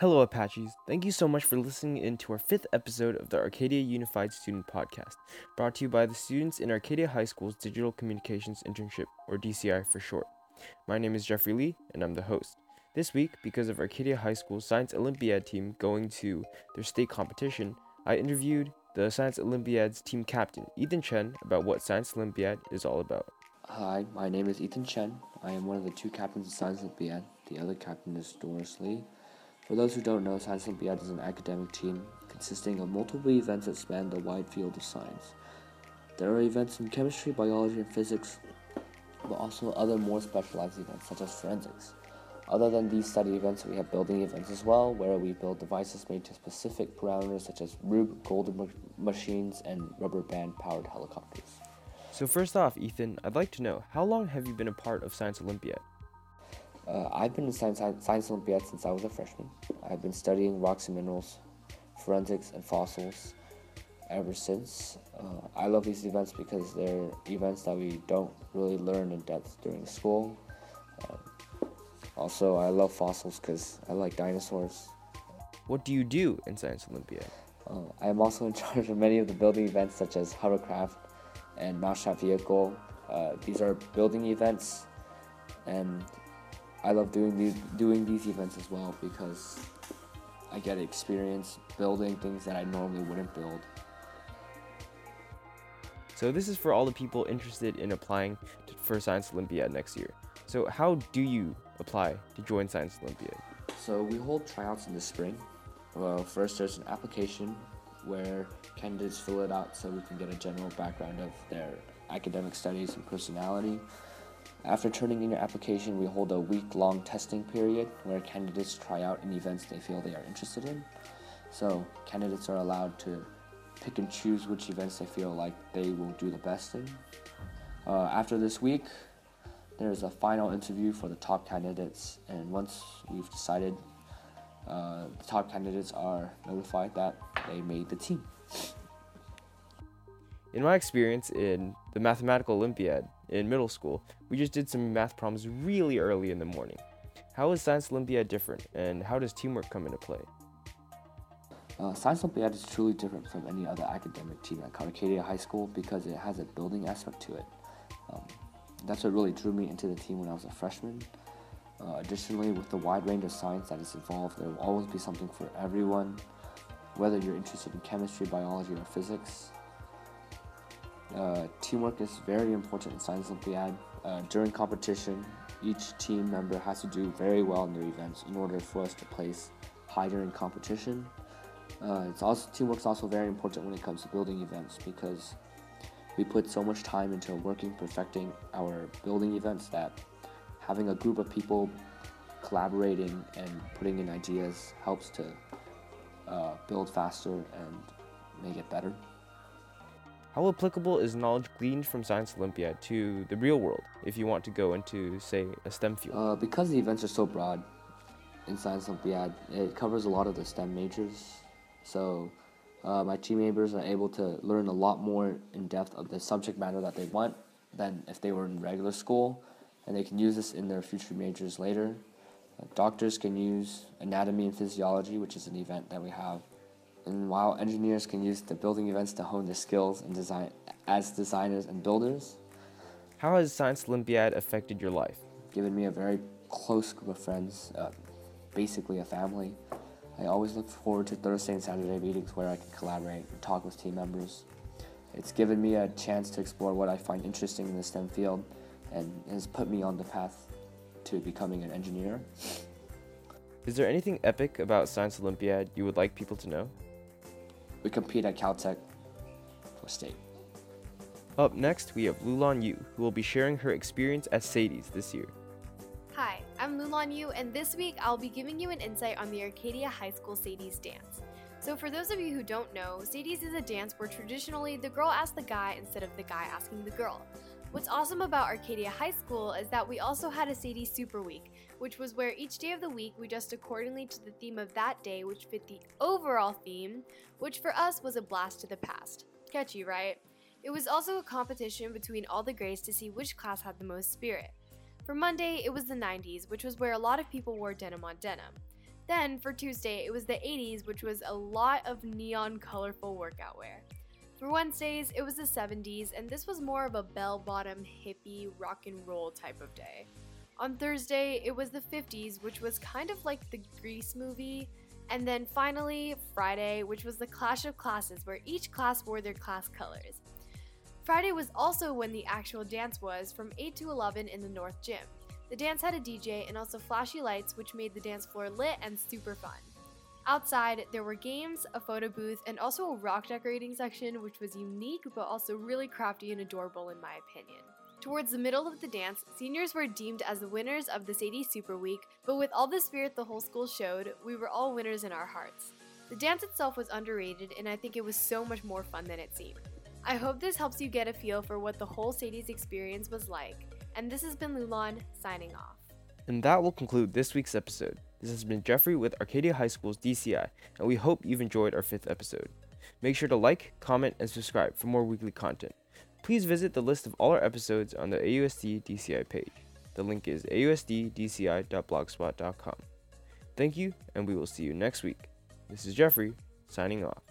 Hello, Apaches. Thank you so much for listening in to our fifth episode of the Arcadia Unified Student Podcast, brought to you by the students in Arcadia High School's Digital Communications Internship, or DCI for short. My name is Jeffrey Lee, and I'm the host. This week, because of Arcadia High School's Science Olympiad team going to their state competition, I interviewed the Science Olympiad's team captain, Ethan Chen, about what Science Olympiad is all about. Hi, my name is Ethan Chen. I am one of the two captains of Science Olympiad. The other captain is Doris Lee. For those who don't know, Science Olympiad is an academic team consisting of multiple events that span the wide field of science. There are events in chemistry, biology, and physics, but also other more specialized events such as forensics. Other than these study events, we have building events as well, where we build devices made to specific parameters such as Rube Goldberg machines and rubber band powered helicopters. So, first off, Ethan, I'd like to know how long have you been a part of Science Olympiad? Uh, I've been in Science, Science Olympiad since I was a freshman. I've been studying rocks and minerals, forensics, and fossils ever since. Uh, I love these events because they're events that we don't really learn in depth during school. Uh, also, I love fossils because I like dinosaurs. What do you do in Science Olympiad? Uh, I am also in charge of many of the building events such as hovercraft and mousetrap vehicle. Uh, these are building events and I love doing these doing these events as well because I get experience building things that I normally wouldn't build. So this is for all the people interested in applying to, for Science Olympiad next year. So how do you apply to join Science Olympiad? So we hold tryouts in the spring. Well, first there's an application where candidates fill it out so we can get a general background of their academic studies and personality. After turning in your application, we hold a week long testing period where candidates try out any events they feel they are interested in. So, candidates are allowed to pick and choose which events they feel like they will do the best in. Uh, after this week, there's a final interview for the top candidates, and once we've decided, uh, the top candidates are notified that they made the team. In my experience in the Mathematical Olympiad in middle school, we just did some math problems really early in the morning. How is Science Olympiad different, and how does teamwork come into play? Uh, Science Olympiad is truly different from any other academic team at Arcadia High School because it has a building aspect to it. Um, that's what really drew me into the team when I was a freshman. Uh, additionally, with the wide range of science that is involved, there will always be something for everyone, whether you're interested in chemistry, biology, or physics. Uh, teamwork is very important in Science Olympiad. Uh, during competition, each team member has to do very well in their events in order for us to place high during competition. Uh, it's also teamwork is also very important when it comes to building events because we put so much time into working perfecting our building events that having a group of people collaborating and putting in ideas helps to uh, build faster and make it better. How applicable is knowledge gleaned from Science Olympiad to the real world if you want to go into, say, a STEM field? Uh, because the events are so broad in Science Olympiad, it covers a lot of the STEM majors. So uh, my team members are able to learn a lot more in depth of the subject matter that they want than if they were in regular school, and they can use this in their future majors later. Uh, doctors can use anatomy and physiology, which is an event that we have and while engineers can use the building events to hone their skills and design as designers and builders. How has Science Olympiad affected your life? Given me a very close group of friends, uh, basically a family. I always look forward to Thursday and Saturday meetings where I can collaborate and talk with team members. It's given me a chance to explore what I find interesting in the STEM field and has put me on the path to becoming an engineer. Is there anything epic about Science Olympiad you would like people to know? We compete at Caltech for state. Up next, we have Lulan Yu, who will be sharing her experience at Sadie's this year. Hi, I'm Lulan Yu, and this week I'll be giving you an insight on the Arcadia High School Sadie's dance. So, for those of you who don't know, Sadie's is a dance where traditionally the girl asks the guy instead of the guy asking the girl. What's awesome about Arcadia High School is that we also had a Sadie Super Week, which was where each day of the week we dressed accordingly to the theme of that day, which fit the overall theme, which for us was a blast to the past. Catchy, right? It was also a competition between all the grades to see which class had the most spirit. For Monday, it was the 90s, which was where a lot of people wore denim on denim. Then for Tuesday, it was the 80s, which was a lot of neon colorful workout wear. For Wednesdays, it was the 70s, and this was more of a bell bottom hippie rock and roll type of day. On Thursday, it was the 50s, which was kind of like the Grease movie. And then finally, Friday, which was the clash of classes, where each class wore their class colors. Friday was also when the actual dance was from 8 to 11 in the North Gym. The dance had a DJ and also flashy lights, which made the dance floor lit and super fun. Outside, there were games, a photo booth, and also a rock decorating section, which was unique but also really crafty and adorable in my opinion. Towards the middle of the dance, seniors were deemed as the winners of the Sadie Super Week, but with all the spirit the whole school showed, we were all winners in our hearts. The dance itself was underrated, and I think it was so much more fun than it seemed. I hope this helps you get a feel for what the whole Sadie's experience was like. And this has been Lulan signing off. And that will conclude this week's episode. This has been Jeffrey with Arcadia High School's DCI, and we hope you've enjoyed our fifth episode. Make sure to like, comment, and subscribe for more weekly content. Please visit the list of all our episodes on the AUSD DCI page. The link is ausddci.blogspot.com. Thank you, and we will see you next week. This is Jeffrey, signing off.